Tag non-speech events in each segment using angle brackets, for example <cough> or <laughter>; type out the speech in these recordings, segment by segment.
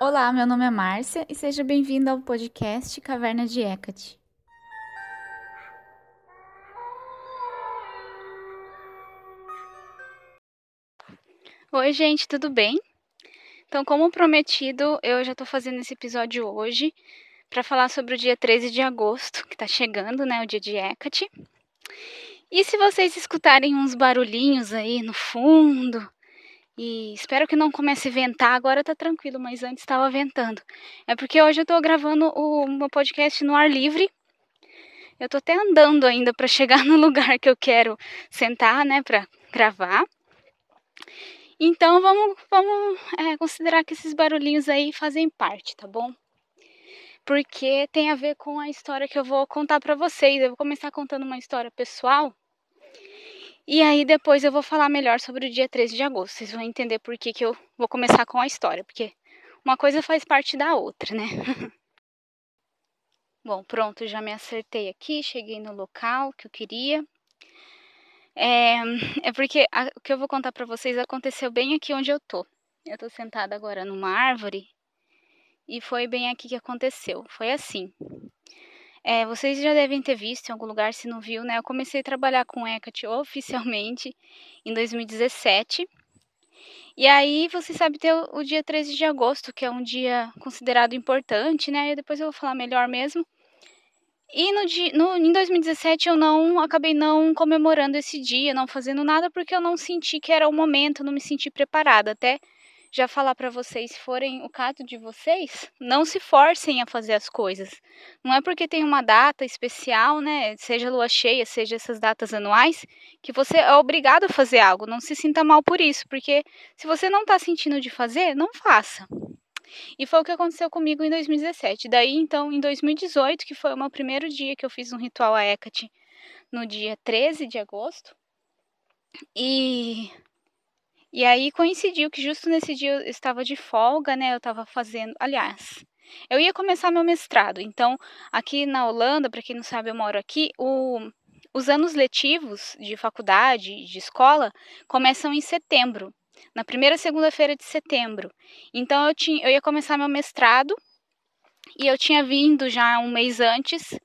Olá, meu nome é Márcia e seja bem-vindo ao podcast Caverna de Hecate. Oi, gente, tudo bem? Então, como prometido, eu já estou fazendo esse episódio hoje para falar sobre o dia 13 de agosto, que está chegando, né, o dia de Hecate. E se vocês escutarem uns barulhinhos aí no fundo, e espero que não comece a ventar, agora tá tranquilo, mas antes estava ventando. É porque hoje eu tô gravando o meu podcast no ar livre. Eu tô até andando ainda para <laughs> chegar no lugar que eu quero sentar, né, para gravar. Então vamos, vamos é, considerar que esses barulhinhos aí fazem parte, tá bom? Porque tem a ver com a história que eu vou contar para vocês. Eu vou começar contando uma história pessoal. E aí depois eu vou falar melhor sobre o dia 13 de agosto. Vocês vão entender por que, que eu vou começar com a história. Porque uma coisa faz parte da outra, né? <laughs> Bom, pronto, já me acertei aqui, cheguei no local que eu queria. É, é porque a, o que eu vou contar para vocês aconteceu bem aqui onde eu tô. Eu tô sentada agora numa árvore e foi bem aqui que aconteceu. Foi assim. É, vocês já devem ter visto em algum lugar, se não viu, né? Eu comecei a trabalhar com Hecate <laughs> oficialmente em 2017. E aí, você sabe ter o, o dia 13 de agosto, que é um dia considerado importante, né? E depois eu vou falar melhor mesmo. E no, no, em 2017 eu não acabei não comemorando esse dia, não fazendo nada, porque eu não senti que era o momento, não me senti preparada. Até já falar para vocês, se forem o caso de vocês, não se forcem a fazer as coisas. Não é porque tem uma data especial, né, seja lua cheia, seja essas datas anuais, que você é obrigado a fazer algo. Não se sinta mal por isso, porque se você não está sentindo de fazer, não faça. E foi o que aconteceu comigo em 2017. Daí, então, em 2018, que foi o meu primeiro dia que eu fiz um ritual a Hecate, no dia 13 de agosto. E e aí coincidiu que justo nesse dia eu estava de folga, né? Eu estava fazendo, aliás, eu ia começar meu mestrado. Então, aqui na Holanda, para quem não sabe, eu moro aqui, o, os anos letivos de faculdade, de escola, começam em setembro na primeira segunda-feira de setembro. Então eu, tinha, eu ia começar meu mestrado e eu tinha vindo já um mês antes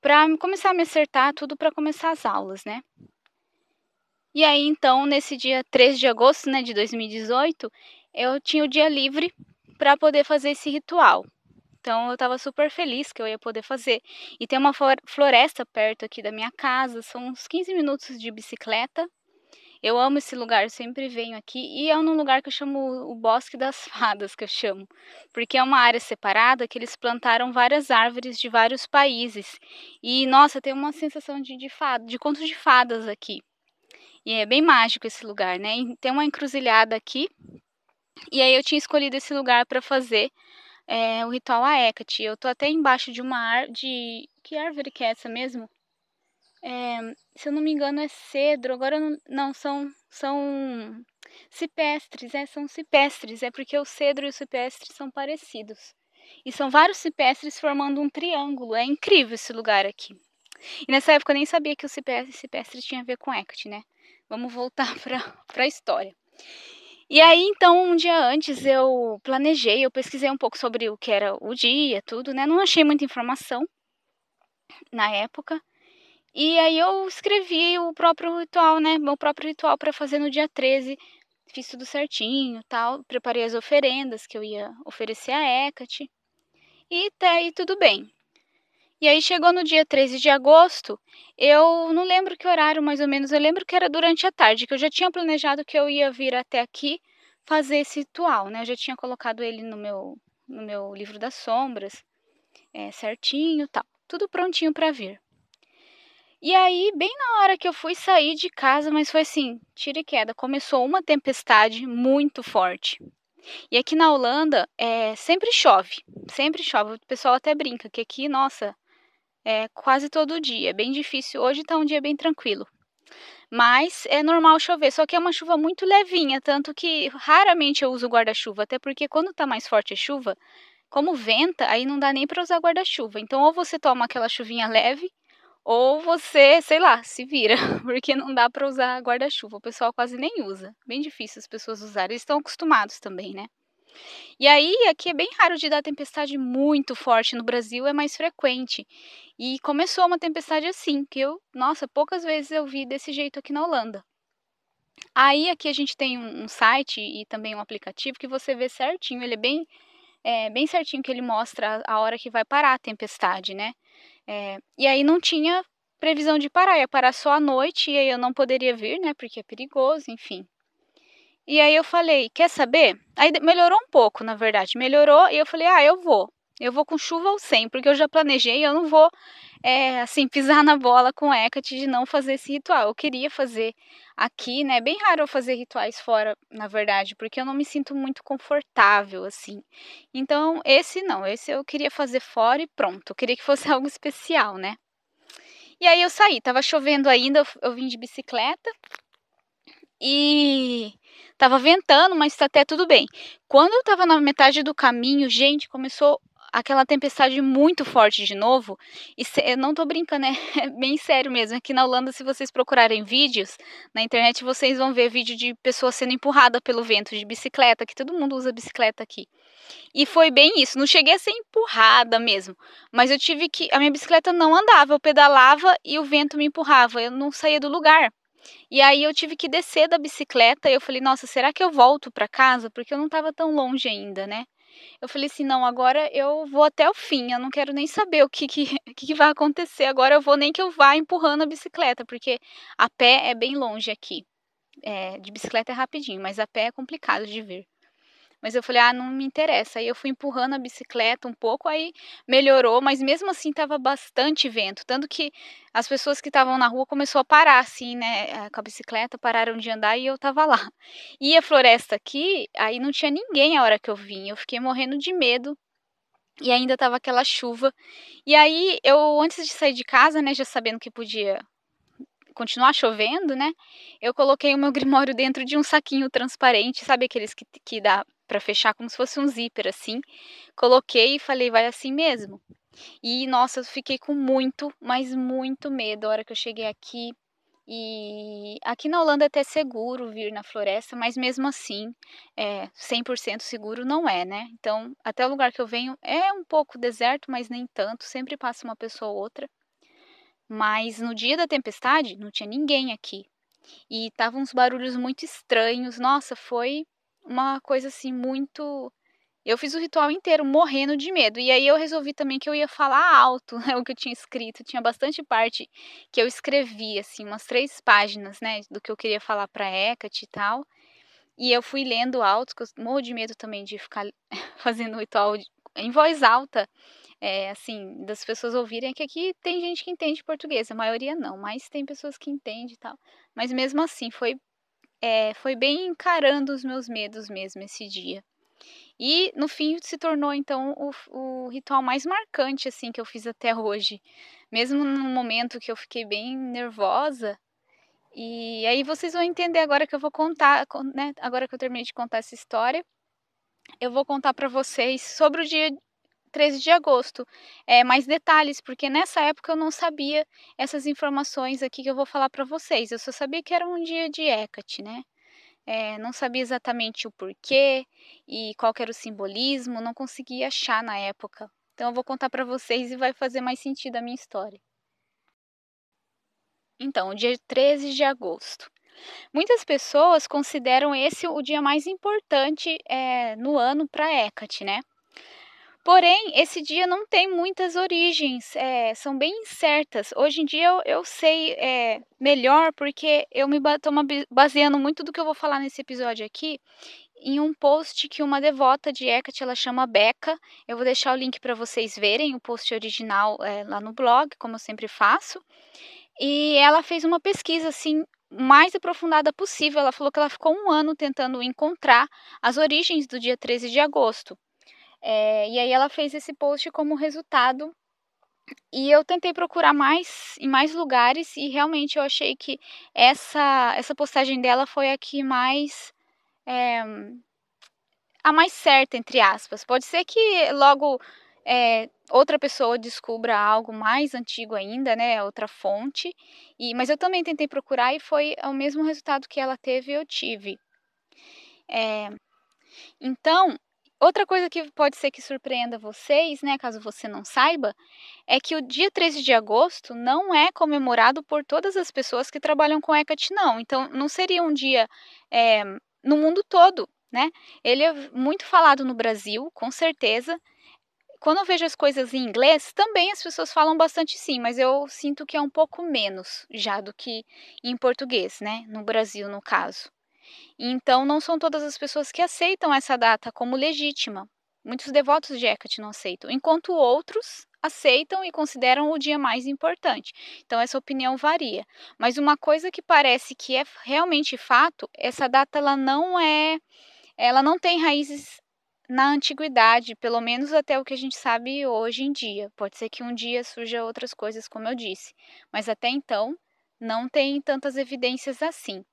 para começar a me acertar tudo para começar as aulas, né? E aí então, nesse dia 3 de agosto, né, de 2018, eu tinha o dia livre para poder fazer esse ritual. Então eu estava super feliz que eu ia poder fazer. E tem uma floresta perto aqui da minha casa, são uns 15 minutos de bicicleta. Eu amo esse lugar, eu sempre venho aqui e é um lugar que eu chamo o Bosque das <laughs> Fadas, que eu chamo, porque é uma área separada que eles plantaram várias árvores de vários países. E nossa, tem uma sensação de de, fada, de conto de fadas aqui. E é bem mágico esse lugar, né? Tem uma encruzilhada aqui. E aí eu tinha escolhido esse lugar para fazer é, o ritual a Hecate. Eu tô até embaixo de uma árvore de que árvore que é essa mesmo? É, se eu não me engano, é cedro. Agora não, não são são cipestres, é, são cipestres. É porque o cedro e o cipestre são parecidos. E são vários cipestres formando um triângulo. É incrível esse lugar aqui. E nessa época eu nem sabia que o cipestre, cipestre tinha a ver com Hecate, né? Vamos voltar <laughs> para a história. E aí, então, um dia antes eu planejei, eu pesquisei um pouco sobre o que era o dia, tudo, né? Não achei muita informação na época. E aí eu escrevi o próprio ritual, né? Meu próprio ritual para fazer no dia 13. Fiz tudo certinho, tal, preparei as oferendas que eu ia oferecer a Hecate. E tá aí tudo bem. E aí chegou no dia 13 de agosto, eu não lembro que horário mais ou menos, eu lembro que era durante a tarde, que eu já tinha planejado que eu ia vir até aqui fazer esse ritual, né? Eu já tinha colocado ele no meu, no meu livro das sombras, é, certinho, tal, tudo prontinho para vir. E aí, bem na hora que eu fui sair de casa, mas foi assim, tira e queda, começou uma tempestade muito forte. E aqui na Holanda, é, sempre chove, sempre chove. O pessoal até brinca que aqui, nossa, é quase todo dia, é bem difícil. Hoje tá um dia bem tranquilo. Mas é normal chover, só que é uma chuva muito levinha, tanto que raramente eu uso guarda-chuva, até porque quando tá mais forte a chuva, como venta, aí não dá nem para usar guarda-chuva. Então, ou você toma aquela chuvinha leve, ou você, sei lá, se vira, <laughs> porque não dá para usar guarda-chuva. O pessoal quase nem usa. Bem difícil as pessoas usarem. Eles estão acostumados também, né? E aí, aqui é bem raro de dar tempestade muito forte, no Brasil é mais frequente. E começou uma tempestade assim, que eu, nossa, poucas vezes eu vi desse jeito aqui na Holanda. Aí aqui a gente tem um, site e também um aplicativo que você vê certinho, ele é bem, é, bem certinho que ele mostra a hora que vai parar a tempestade, né? É, e aí não tinha previsão de parar, ia parar só à noite e aí eu não poderia vir, né? Porque é perigoso, enfim. E aí eu falei, quer saber? Aí melhorou um pouco, na verdade. Melhorou e eu falei, ah, eu vou. Eu vou com chuva ou sem, porque eu já planejei, eu não vou, é, assim, <laughs> pisar na bola com Hecate de não fazer esse ritual. Eu queria fazer aqui, né? É bem raro eu fazer rituais fora, na verdade, porque eu não me sinto muito confortável, assim. Então, esse não, esse eu queria fazer fora e pronto. Eu queria que fosse <laughs> algo especial, né? E aí eu saí, tava chovendo ainda, eu, eu vim de bicicleta e tava ventando, mas tá até tudo bem. Quando eu tava na metade do caminho, gente, começou aquela tempestade muito forte de novo. E eu não tô brincando, é, <laughs> é, bem sério mesmo. Aqui na Holanda, se vocês procurarem vídeos na internet, vocês vão ver vídeo de pessoas sendo empurrada pelo vento de bicicleta, que todo mundo usa bicicleta aqui. E foi bem isso. Não cheguei a ser empurrada mesmo, mas eu tive que a minha bicicleta não andava, eu pedalava e o vento me empurrava. Eu não saía do lugar. E aí eu tive que descer da bicicleta e eu falei, nossa, será que eu volto para casa? Porque eu não estava tão longe ainda, né? Eu falei assim, não, agora eu vou até o fim, eu não quero nem saber o que, <laughs> que, que, vai acontecer. Agora eu vou nem que eu vá empurrando a bicicleta, porque a pé é bem longe aqui. É, de bicicleta é rapidinho, mas a pé é complicado de ver. Mas eu falei, ah, não me interessa. Aí eu fui empurrando a bicicleta um pouco, aí melhorou, mas mesmo assim estava bastante vento. Tanto que as pessoas que estavam na rua começou a parar, assim, né, eh, com a bicicleta, pararam de andar e eu tava lá. <laughs> E a floresta aqui, aí não tinha ninguém a hora que eu vim. Eu fiquei morrendo de medo. E ainda tava aquela chuva. E aí eu, antes de sair de casa, né, já sabendo que podia continuar chovendo, né? Eu coloquei o meu <laughs> grimório dentro de um saquinho transparente, sabe aqueles que, que dá para fechar como se fosse um zíper assim. Coloquei e falei, vai assim mesmo. E nossa, eu fiquei com muito, mas muito medo a hora que eu cheguei aqui. E aqui na Holanda é até seguro vir na floresta, mas mesmo assim, é, 100% seguro não é, né? Então, até o lugar que eu venho é um pouco deserto, mas nem tanto, sempre passa uma pessoa ou outra. Mas no dia da tempestade não tinha ninguém aqui. E estavam uns barulhos muito estranhos. Nossa, foi uma coisa assim muito. Eu fiz o ritual inteiro morrendo de medo. E aí eu resolvi também que eu ia falar alto, <laughs> né, o que eu tinha escrito. Tinha bastante parte que eu escrevi, assim, umas três páginas, né, do que eu queria falar para Hecate e tal. E eu fui lendo alto, que eu morro de medo também de ficar <laughs> fazendo o ritual em voz alta é, assim, das pessoas ouvirem que aqui tem gente que entende português, a maioria não, mas tem pessoas que entendem e tal. Mas mesmo assim, foi, é, foi bem encarando os meus medos mesmo esse dia. E no fim se tornou então o, o ritual mais marcante assim que eu fiz até <laughs> hoje. Mesmo no momento que eu fiquei bem nervosa, e aí vocês vão entender agora que eu vou contar, né? Agora que eu terminei de contar essa história, eu vou contar para vocês sobre o dia 13 de agosto. É, mais detalhes, porque nessa época eu não sabia essas informações aqui que eu vou falar para vocês. Eu só sabia que era um dia de Hecate, né? É, não sabia exatamente o porquê e qual era o simbolismo, não conseguia achar na época. Então eu vou contar para vocês e vai fazer mais sentido a minha história. Então, dia 13 de agosto. Muitas pessoas consideram esse o dia mais importante é, no ano para Hecate, né? Porém, esse dia não tem muitas origens, é, são bem incertas. Hoje em dia eu, eu sei é, melhor porque eu me estou baseando muito do que eu vou falar nesse episódio aqui em um post que uma devota de Hecate, ela chama Beca. Eu vou deixar o link para vocês verem o post original é, lá no blog, como eu sempre faço. E ela fez uma pesquisa assim mais aprofundada possível. Ela falou que ela ficou um ano tentando encontrar as origens do dia 13 de agosto. É, e aí ela fez esse post como resultado. E eu tentei procurar mais em mais lugares e realmente eu achei que essa essa postagem dela foi a que mais é, a mais certa entre aspas. Pode ser que logo é, outra pessoa descubra algo mais antigo ainda, né, outra fonte. E mas eu também tentei procurar e foi o mesmo resultado que ela teve eu tive. É, então outra coisa que pode ser que surpreenda vocês, né, caso você não saiba, é que o dia 13 de agosto não é comemorado por todas as pessoas que trabalham com Hecate, não. Então, não seria um dia é, no mundo todo, né? Ele é muito falado no Brasil, com certeza. Quando eu vejo as coisas em inglês, também as pessoas falam bastante sim, mas eu sinto que é um pouco menos já do que em português, né? No Brasil, no caso. Então, não são todas as pessoas que aceitam essa data como legítima. Muitos devotos de Hecate não aceitam, enquanto outros aceitam e consideram o dia mais importante. Então, essa opinião varia. Mas uma coisa que parece que é realmente fato, essa data ela não é, ela não tem raízes na antiguidade, pelo menos até o que a gente sabe hoje em dia. Pode ser que um dia surja outras coisas, como eu disse, mas até então não tem tantas evidências assim.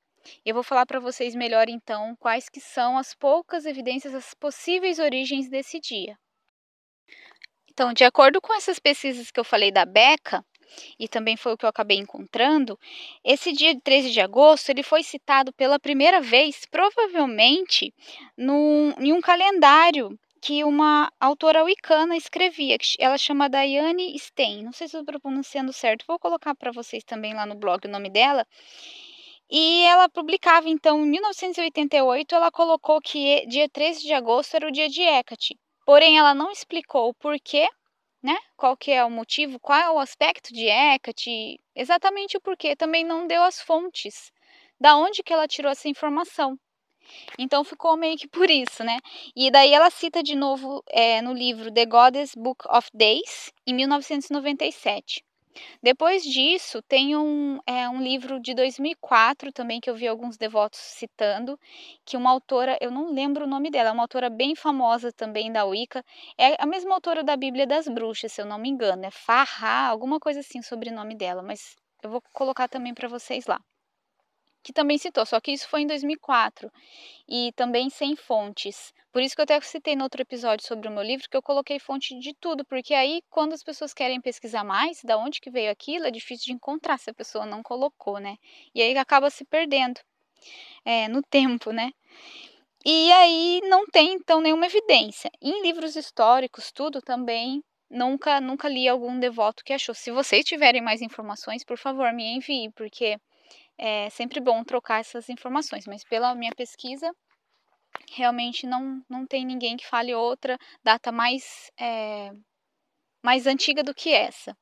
Eu vou falar para vocês melhor então quais que são as poucas evidências, as possíveis origens desse dia. Então, de acordo com essas pesquisas que eu falei da Beca, e também foi o que eu acabei encontrando, esse dia de 13 de agosto ele foi citado pela primeira vez, provavelmente, num, em um calendário que uma autora wicana escrevia, que ela chama Diane Stein. Não sei se eu estou pronunciando certo, vou colocar para vocês também lá no blog o nome dela. E ela publicava, então, em 1988, ela colocou que dia 13 de agosto era o dia de Hecate. Porém, ela não explicou o porquê, né? Qual que é o motivo, qual é o aspecto de Hecate, exatamente o porquê. Também não deu as fontes da onde que ela tirou essa informação. Então ficou meio que por isso, né? E daí ela cita de novo é, no livro The Goddess Book of Days, em 1997. Depois disso, tem um, é, um livro de 2004 também que eu vi alguns devotos citando, que uma autora, eu não lembro o nome dela, é uma autora bem famosa também da Wicca, é a mesma autora da Bíblia das Bruxas, se eu não me engano, é Farra, alguma coisa assim o nome dela, mas eu vou colocar também para vocês lá que também citou, só que isso foi em 2004 e também sem fontes. Por isso que eu até citei no outro episódio sobre o meu livro que eu coloquei fonte de tudo, porque aí quando as pessoas querem pesquisar mais, da onde que veio aquilo, é difícil de encontrar se a pessoa não colocou, né? E aí acaba se perdendo é, no <laughs> tempo, né? E aí não tem então nenhuma evidência. Em livros históricos, tudo também nunca nunca li algum devoto que achou. Se vocês tiverem mais informações, por favor, me envie, porque é sempre bom trocar essas informações, mas pela minha pesquisa, realmente não, não tem ninguém que fale outra data mais, é, mais antiga do que essa.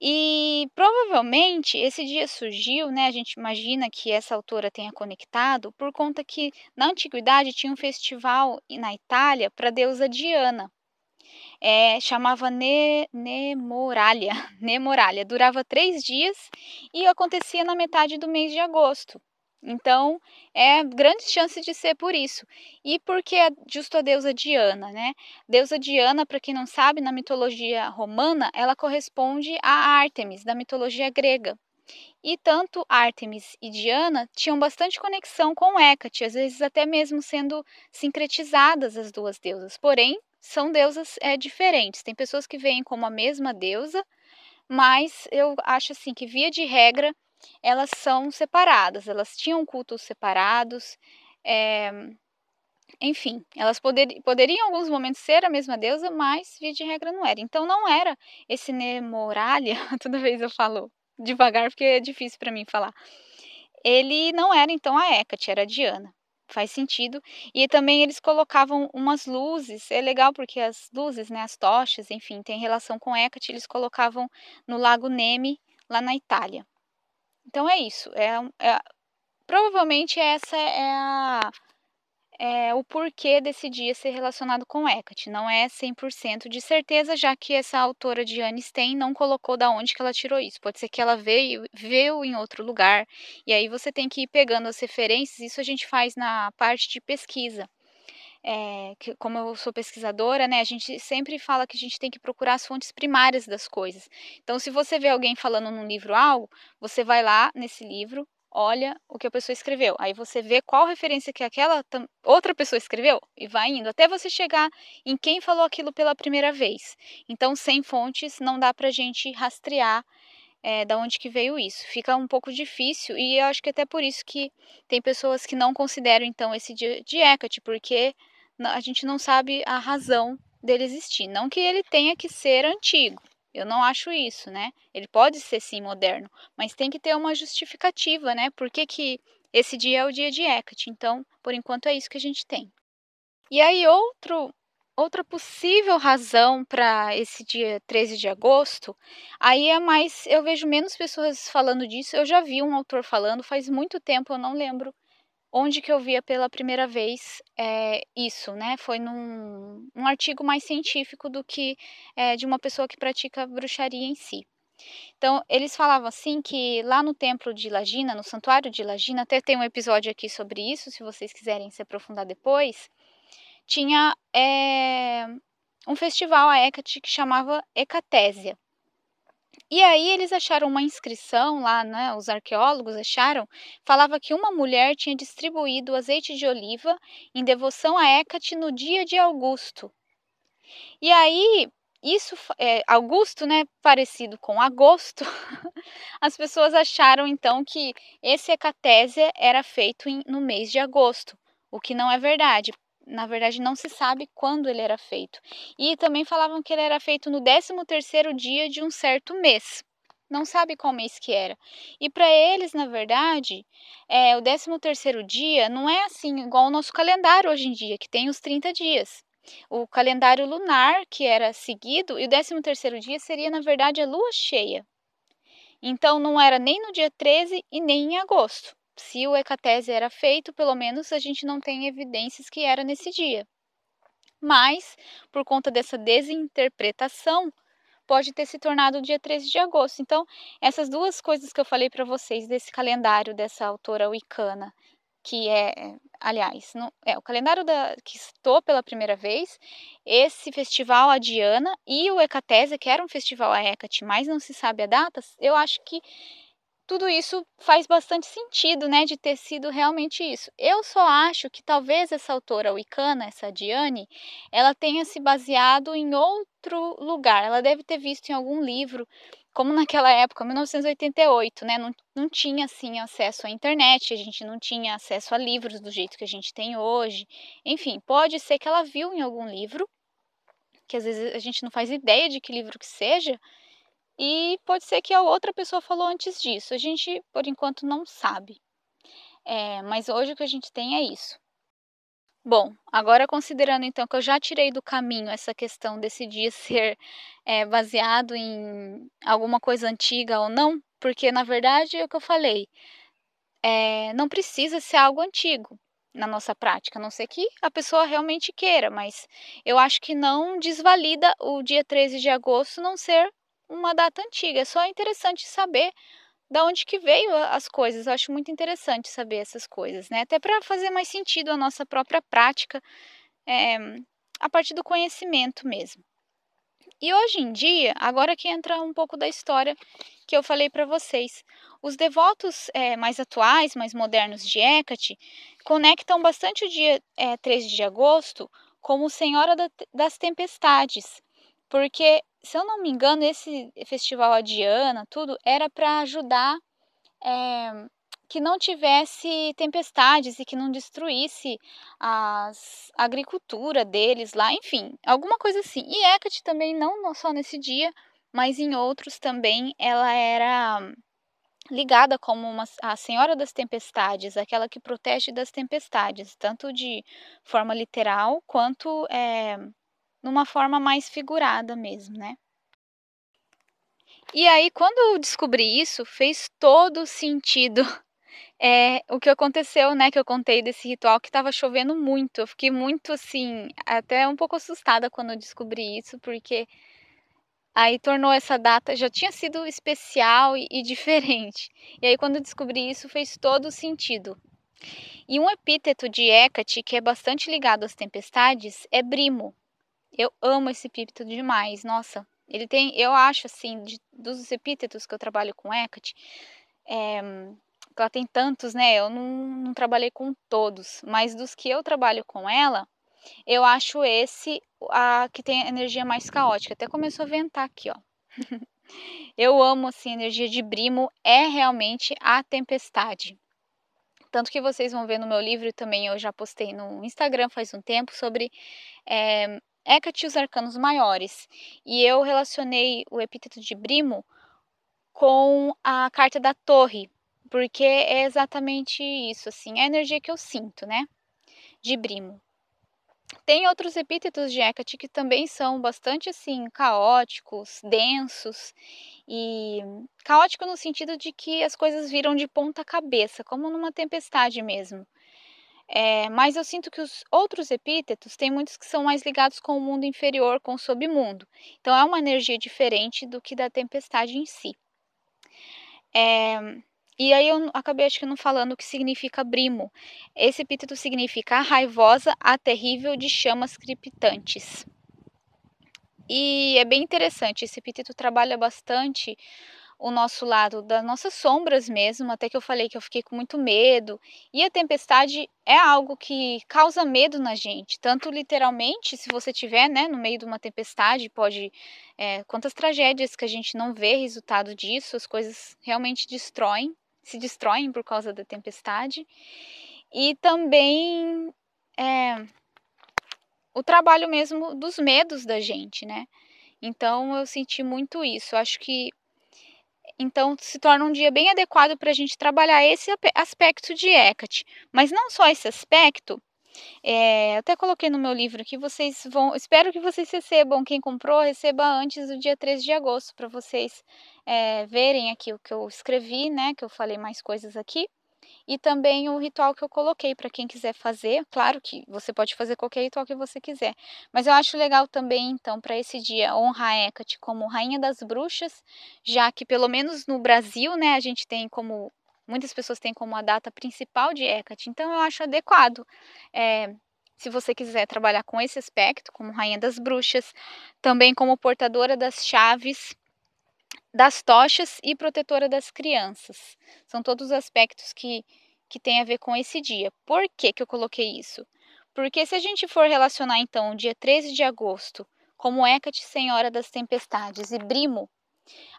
E provavelmente esse dia surgiu, né? A gente imagina que essa autora tenha conectado por conta que na antiguidade tinha um festival na Itália para a deusa Diana é, chamava ne, Nemorália. <laughs> Nemorália. Durava três dias e acontecia na metade do mês de agosto. Então, é grande chance de ser por isso. E porque é justo a deusa Diana, né? Deusa Diana, para quem não sabe, na mitologia romana, ela corresponde a Ártemis, da mitologia grega. E tanto Ártemis e Diana tinham bastante conexão com Hécate, às vezes até mesmo sendo sincretizadas as duas deusas. Porém, são deusas é, diferentes. Tem pessoas que veem como a mesma deusa, mas eu acho assim que via de regra elas são separadas. Elas tinham cultos separados. É, enfim, elas poder, poderiam em alguns momentos ser a mesma deusa, mas via de regra não era. Então não era esse Nemoralia, <laughs> toda vez eu falo devagar porque é difícil para mim falar. Ele não era então a Hecate, era a Diana faz sentido. E também eles colocavam umas luzes, é legal porque as luzes, né, as tochas, enfim, tem relação com Hecate, eles colocavam no Lago Nemi, lá na Itália. Então é isso, é, é provavelmente essa é a é, o porquê desse dia ser relacionado com Hecate. Não é 100% de certeza, já que essa autora de Stein não colocou da onde que ela tirou isso. Pode ser que ela veio, veio em outro lugar, e aí você tem que ir pegando as referências. Isso a gente faz na parte de pesquisa. É, que, como eu sou pesquisadora, né, a gente sempre fala que a gente tem que procurar as fontes primárias das coisas. Então, se você vê alguém falando num livro algo, você vai lá nesse livro, olha o que a pessoa escreveu. Aí você vê qual referência que aquela outra pessoa escreveu e vai indo até você chegar em quem falou aquilo pela primeira vez. Então, sem fontes, não dá para a gente rastrear é, da onde que veio isso. Fica um pouco difícil e eu acho que até por isso que tem pessoas que não consideram então esse dia de Hecate, porque a gente não sabe a razão dele existir. Não que ele tenha que ser antigo. Eu não acho isso, né? Ele pode ser sim moderno, mas tem que ter uma justificativa, né? Por que, que esse dia é o dia de Hecate? Então, por enquanto é isso que a gente tem. E aí outro outra possível razão para esse dia 13 de agosto, aí é mais eu vejo menos pessoas falando disso. Eu já vi um autor falando faz muito tempo, eu não lembro onde que eu via pela primeira vez é, isso, né? Foi num um artigo mais científico do que é, de uma pessoa que pratica bruxaria em si. Então, eles falavam assim que lá no templo de Lagina, no santuário de Lagina, até tem um episódio aqui sobre isso, se vocês quiserem se aprofundar depois, tinha é, um festival a Hecate que chamava Hecatésia. E aí eles acharam uma inscrição lá, né, os arqueólogos acharam, falava que uma mulher tinha distribuído azeite de oliva em devoção a Hecate no dia de Augusto. E aí, isso, é, Augusto, né, parecido com agosto, <laughs> as pessoas acharam então que esse hecatésia era feito em, no mês de agosto, o que não é verdade, na verdade não se sabe quando ele era feito. E também falavam que ele era feito no 13º dia de um certo mês. Não sabe qual mês que era. E para eles, na verdade, é, o 13º dia não é assim igual o nosso calendário hoje em dia, que tem os 30 dias. O calendário lunar que era seguido e o 13º dia seria, na verdade, a lua cheia. Então não era nem no dia 13 e nem em agosto se o ecatese era feito, pelo menos a gente não tem evidências que era nesse dia. Mas, por conta dessa desinterpretação, pode ter se tornado o dia 13 de agosto. Então, essas duas coisas que eu falei para vocês desse calendário dessa autora wicana, que é, aliás, é o calendário da, que estou pela primeira vez, esse festival a Diana e o Ecatese, que era um festival a Hecate, mas não se sabe a data, eu acho que tudo isso faz bastante sentido, né, de ter sido realmente isso. Eu só acho que talvez essa autora wicana, essa Diane, ela tenha se baseado em outro lugar. Ela deve ter visto em algum livro, como naquela época, 1988, né, não, não tinha assim acesso à internet, a gente não tinha acesso a livros do jeito que a gente tem hoje. Enfim, pode ser que ela viu em algum livro, que às vezes a gente não faz ideia de que livro que seja, e pode ser que a outra pessoa falou antes disso. A gente, por enquanto, não sabe. É, mas hoje o que a gente tem é isso. Bom, agora considerando então que eu já tirei do caminho essa questão desse dia <laughs> ser é, baseado em alguma coisa antiga ou não, porque na verdade é o que eu falei, é, não precisa ser algo antigo na nossa prática, a não ser que a pessoa realmente queira, mas eu acho que não desvalida o dia 13 de agosto não ser uma data antiga. É só interessante saber da onde que veio as coisas. Eu acho muito interessante saber essas coisas, né? Até para fazer mais sentido a nossa própria prática é, a partir do conhecimento mesmo. E hoje em dia, agora que entra um pouco da história que eu falei para vocês, os devotos é, mais atuais, mais modernos de Hecate, conectam bastante o dia é, 13 de agosto como Senhora das Tempestades, porque se eu não me engano, esse festival a Diana, tudo, era para ajudar é, que não tivesse tempestades e que não destruísse as, a agricultura deles lá, enfim, alguma coisa assim. E Hecate também, não só nesse dia, mas em outros também, ela era ligada como uma, a Senhora das Tempestades, aquela que protege das tempestades, tanto de forma literal quanto é, numa forma mais figurada mesmo, né? E aí, quando eu descobri isso, fez todo sentido <laughs> é, o que aconteceu, né? Que eu contei desse ritual que estava chovendo muito. Eu fiquei muito assim, até um pouco assustada quando eu descobri isso, porque aí tornou essa data, já tinha sido especial e, e diferente. E aí, quando eu descobri isso, fez todo sentido. E um epíteto de Hecate, que é bastante ligado às tempestades, é Brimo, eu amo esse epíteto demais, nossa. Ele tem, eu acho assim, de, dos epítetos que eu trabalho com Hecate, é, ela tem tantos, né? Eu não, não trabalhei com todos, mas dos que eu trabalho com ela, eu acho esse a que tem a energia mais caótica. Até começou a ventar aqui, ó. <laughs> eu amo assim, a energia de Brimo é realmente a tempestade. Tanto que vocês vão ver no meu livro também, eu já postei no Instagram faz um tempo sobre é, Hecate e os arcanos maiores. E eu relacionei o epíteto de Brimo com a carta da torre, porque é exatamente isso, assim, é a energia que eu sinto, né? De Brimo. Tem outros epítetos de Hecate que também são bastante assim caóticos, densos e caótico no sentido de que as coisas viram de ponta cabeça, como numa tempestade mesmo. É, mas eu sinto que os outros epítetos tem muitos que são mais ligados com o mundo inferior, com o submundo. Então é uma energia diferente do que da tempestade em si. É, e aí eu acabei acho que não falando o que significa brimo. Esse epíteto significa a raivosa, a terrível de chamas crepitantes. E é bem interessante, esse epíteto trabalha bastante o nosso lado das nossas sombras mesmo, até que eu falei que eu fiquei com muito medo. E a tempestade é algo que causa medo na gente, tanto literalmente, se você tiver, né, no meio de uma tempestade, pode é, quantas tragédias que a gente não vê resultado disso, as coisas realmente destroem se destroem por causa da tempestade. E também é, o trabalho mesmo dos medos da gente, né? Então eu senti muito isso. Eu acho que então se torna um dia bem adequado para a gente trabalhar esse aspecto de Hecate. Mas não só esse aspecto, é, até coloquei no meu livro que vocês vão. Espero que vocês recebam. Quem comprou, receba antes do dia 13 de agosto, para vocês é, verem aqui o que eu escrevi, né? Que eu falei mais coisas aqui. E também o ritual que eu coloquei para quem quiser fazer. Claro que você pode fazer qualquer ritual que você quiser. Mas eu acho legal também, então, para esse dia, honrar a Hecate como rainha das bruxas, já que pelo menos no Brasil, né, a gente tem como muitas pessoas têm como a data principal de Hecate, então eu acho adequado. É, se você quiser trabalhar com esse aspecto, como rainha das bruxas, também como portadora das chaves, das tochas e protetora das crianças. São todos aspectos que, que têm a ver com esse dia. Por que, que eu coloquei isso? Porque se a gente for relacionar então o dia 13 de agosto como Hecate, Senhora das Tempestades, e Brimo,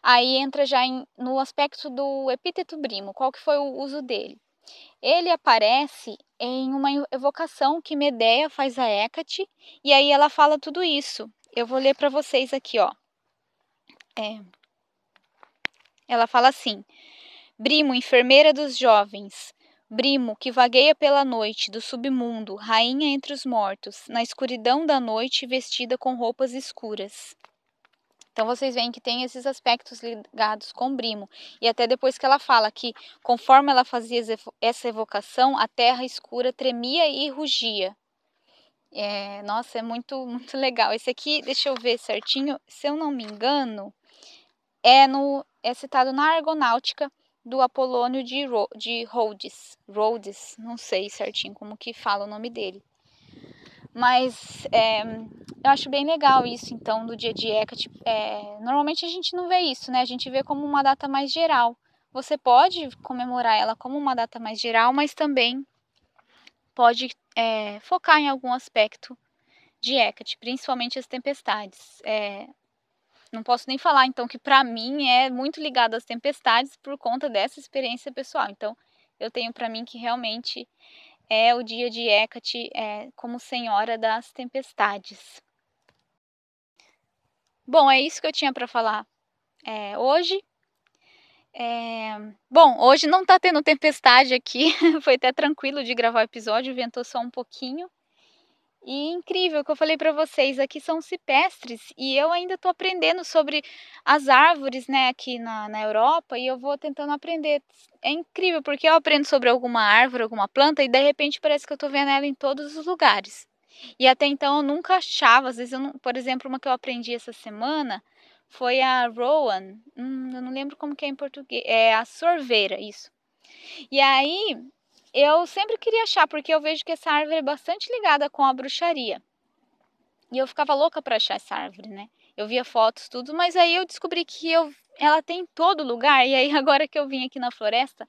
Aí entra já em, no aspecto do epíteto brimo, qual que foi o uso dele? Ele aparece em uma evocação que Medea faz a Hecate, e aí ela fala tudo isso. Eu vou ler para vocês aqui, ó. É. Ela fala assim: Brimo, enfermeira dos jovens, Brimo, que vagueia pela noite do submundo, rainha entre os mortos, na escuridão da noite vestida com roupas escuras. Então vocês veem que tem esses aspectos ligados com Brimo. E até depois que ela fala que conforme ela fazia essa evocação, a terra escura tremia e rugia. É, nossa, é muito, <laughs> muito legal. Esse aqui, deixa eu ver certinho, se eu não me engano, é, no, é citado na Argonáutica do Apolônio de, Ro, de Rhodes. Rhodes, não sei certinho como que fala o nome dele. Mas é, eu acho bem legal isso, então, do dia de Hecate. É, normalmente a gente não vê isso, né? A gente vê como uma data mais geral. Você pode comemorar ela como uma data mais geral, mas também pode é, focar em algum aspecto de Hecate, principalmente as tempestades. Não posso nem falar, então, que para mim é muito ligado às tempestades por conta dessa experiência pessoal. Então, eu tenho para mim que realmente é o dia de Hecate é, como senhora das tempestades. Bom, é isso que eu tinha para falar é, hoje. É, bom, hoje não tá tendo tempestade aqui, <laughs> foi até tranquilo de gravar o episódio, ventou só um pouquinho. E incrível que eu falei para vocês, aqui são cipestres e eu ainda estou aprendendo sobre as árvores, né, aqui na, na Europa e eu vou tentando aprender. É incrível porque eu aprendo sobre alguma árvore, alguma planta e de repente parece que eu estou vendo ela em todos os lugares. E até então eu nunca achava, às vezes eu não, por exemplo, uma que eu aprendi essa semana foi a Rowan, hum, eu não lembro como que é em português, é a sorveira, isso. E aí eu sempre queria achar, porque eu vejo que essa árvore é bastante ligada com a bruxaria. E eu ficava louca para achar essa árvore, né? Eu via fotos, tudo, mas aí eu descobri que eu, ela tem em todo lugar. E aí, <laughs> agora que eu vim aqui na floresta,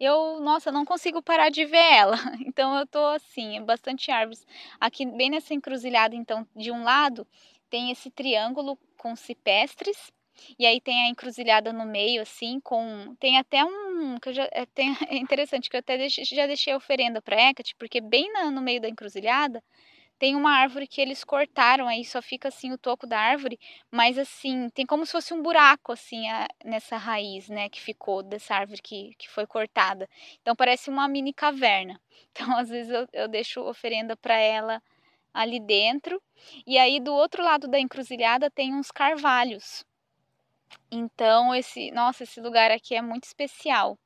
eu, nossa, não consigo parar de ver ela. <laughs> Então eu tô assim, é bastante árvores. Aqui, bem nessa encruzilhada, então, de um lado tem esse triângulo com cipestres E aí tem a encruzilhada no meio, assim, com. Tem até um. que já, é, tem, <laughs> é interessante que eu até deixei, já deixei oferenda para Hecate, porque bem na, no meio da encruzilhada tem uma árvore que eles cortaram, aí só fica assim o toco da árvore, mas assim, tem como se fosse um buraco assim a, nessa raiz, né, que ficou dessa árvore que, que foi cortada. Então parece uma mini caverna. <laughs> Então às vezes eu, eu deixo oferenda para ela ali dentro. E aí do outro lado da encruzilhada tem uns carvalhos. Então esse, nossa, esse lugar aqui é muito especial.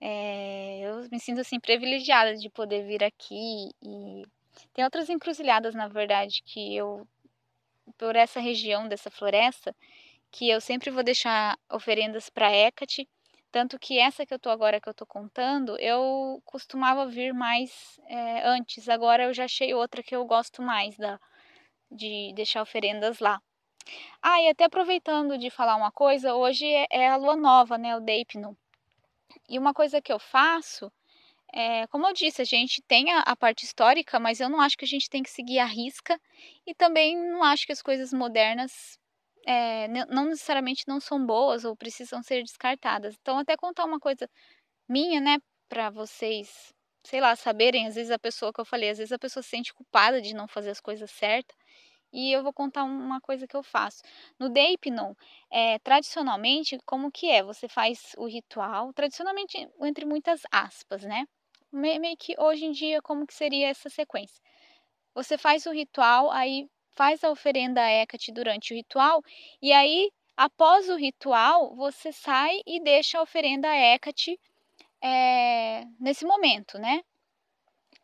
É, eu me sinto assim privilegiada de poder vir aqui e tem outras encruzilhadas, na verdade, que eu por essa região dessa floresta, que eu sempre vou deixar oferendas para Hecate, tanto que essa que eu tô agora que eu tô contando, eu costumava vir mais é, antes. Agora eu já achei outra que eu gosto mais da de deixar oferendas lá. Ah, e até aproveitando de falar uma coisa, hoje é, é a lua nova, né, o Deipno. E uma coisa que eu faço é, como eu disse, a gente tem a, a, parte histórica, mas eu não acho que a gente tem que seguir a risca e também não acho que as coisas modernas é, não necessariamente não são boas ou precisam ser descartadas. Então, até contar uma coisa minha, né, para vocês, sei lá, saberem, às vezes a pessoa que eu falei, às vezes a pessoa se sente culpada de não fazer as coisas certas. E eu vou contar uma coisa que eu faço. No Deipnon, é, tradicionalmente, como que é? Você faz o ritual, tradicionalmente, entre muitas aspas, né? meio que hoje em dia, como que seria essa sequência? Você faz o ritual, aí faz a oferenda a Hecate durante o ritual, e aí, após o ritual, você sai e deixa a oferenda a Hecate é, nesse momento, né?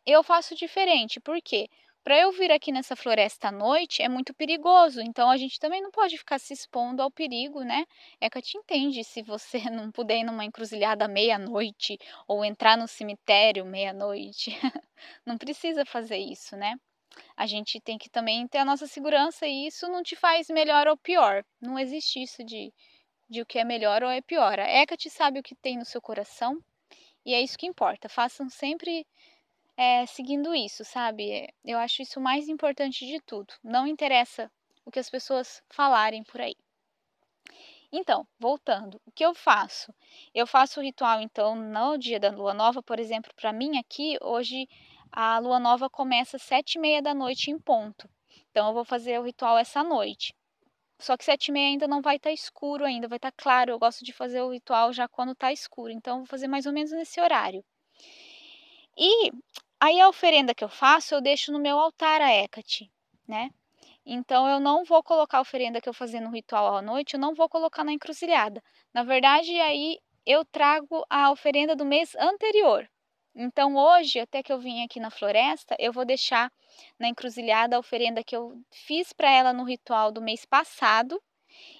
Eu faço diferente, por quê? Porque para eu vir aqui nessa floresta à noite é muito perigoso, então a gente também não pode ficar se expondo ao perigo, né? É que te entende se você <laughs> não puder ir numa encruzilhada meia-noite ou entrar no cemitério meia-noite. <laughs> não precisa fazer isso, né? A gente tem que também ter a nossa segurança e isso não te faz melhor ou pior. Não existe isso de, de o que é melhor ou é pior. A Hecate sabe o que tem no seu coração e é isso que importa. Façam sempre é, seguindo isso, sabe? Eu acho isso o mais importante de tudo. Não interessa o que as pessoas falarem por aí. Então, voltando, o que eu faço? Eu faço o ritual, então, no dia da lua nova, por exemplo, para mim aqui, hoje a lua nova começa às sete e meia da noite em ponto. Então, eu vou fazer o ritual essa noite. Só que sete e meia ainda não vai estar tá escuro ainda, vai estar tá claro. Eu gosto de fazer o ritual já quando está escuro. Então, vou fazer mais ou menos nesse horário. E Aí a oferenda que eu faço, eu deixo no meu altar a Hecate, né? Então eu não vou colocar a oferenda que eu fazer no ritual à noite, eu não vou colocar na encruzilhada. Na verdade, aí eu trago a oferenda do mês anterior. Então hoje, até que eu vim aqui na floresta, eu vou deixar na encruzilhada a oferenda que eu fiz para ela no ritual do mês passado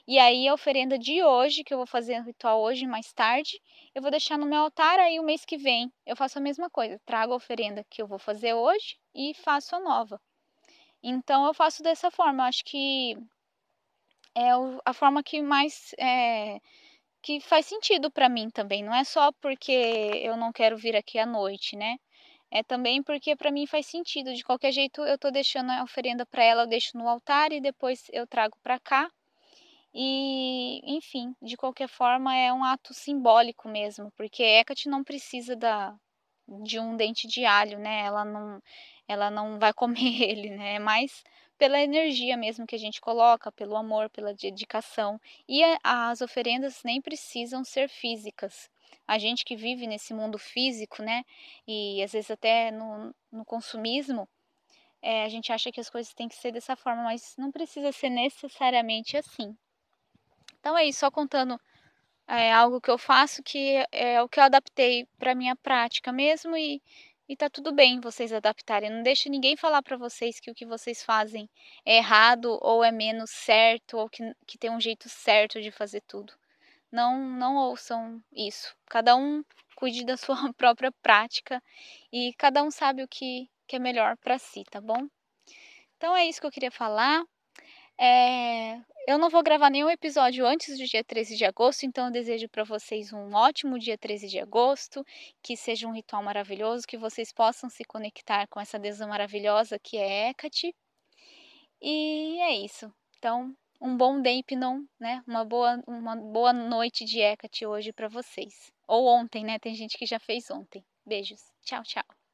e aí a oferenda de hoje, que eu vou fazer no ritual hoje mais tarde, eu vou deixar no meu altar aí o mês que vem. Eu faço a mesma coisa, trago a oferenda que eu vou fazer hoje e faço a nova. Então eu faço dessa forma, eu acho que é a forma que mais é, que faz sentido para mim também. Não é só porque eu não quero vir aqui à noite, né? É também porque para mim faz sentido. De qualquer jeito, eu tô deixando a oferenda para ela, eu deixo no altar e depois eu trago para cá. E, enfim, de qualquer forma é um ato simbólico mesmo, porque Hecate não precisa da, de um dente de alho, né? Ela não, ela não vai comer <laughs> ele, né? É mais pela energia mesmo que a gente coloca, pelo amor, pela dedicação. E as oferendas nem precisam ser físicas. A gente que vive nesse mundo físico, né? E às vezes até no, no consumismo, é, a gente acha que as coisas têm que ser dessa forma, mas não precisa ser necessariamente assim. Então é isso, só contando é, algo que eu faço que é o que eu adaptei para minha prática mesmo e, e tá tudo bem vocês adaptarem. Não deixe ninguém falar para vocês que o que vocês fazem é errado ou é menos certo ou que, que tem um jeito certo de fazer tudo. Não, não ouçam isso. Cada um cuide da sua <laughs> própria prática e cada um sabe o que, que é melhor para si, tá bom? Então é isso que eu queria falar. É, eu não vou gravar nenhum episódio antes do dia 13 de agosto, então eu desejo para vocês um ótimo dia 13 de agosto, que seja um ritual maravilhoso, que vocês possam se conectar com essa deusa maravilhosa que é Hecate. E é isso. Então, um bom Deipnon, né? Uma boa, uma boa noite de Hecate hoje para vocês. Ou ontem, né? Tem gente que já fez ontem. Beijos. Tchau, tchau.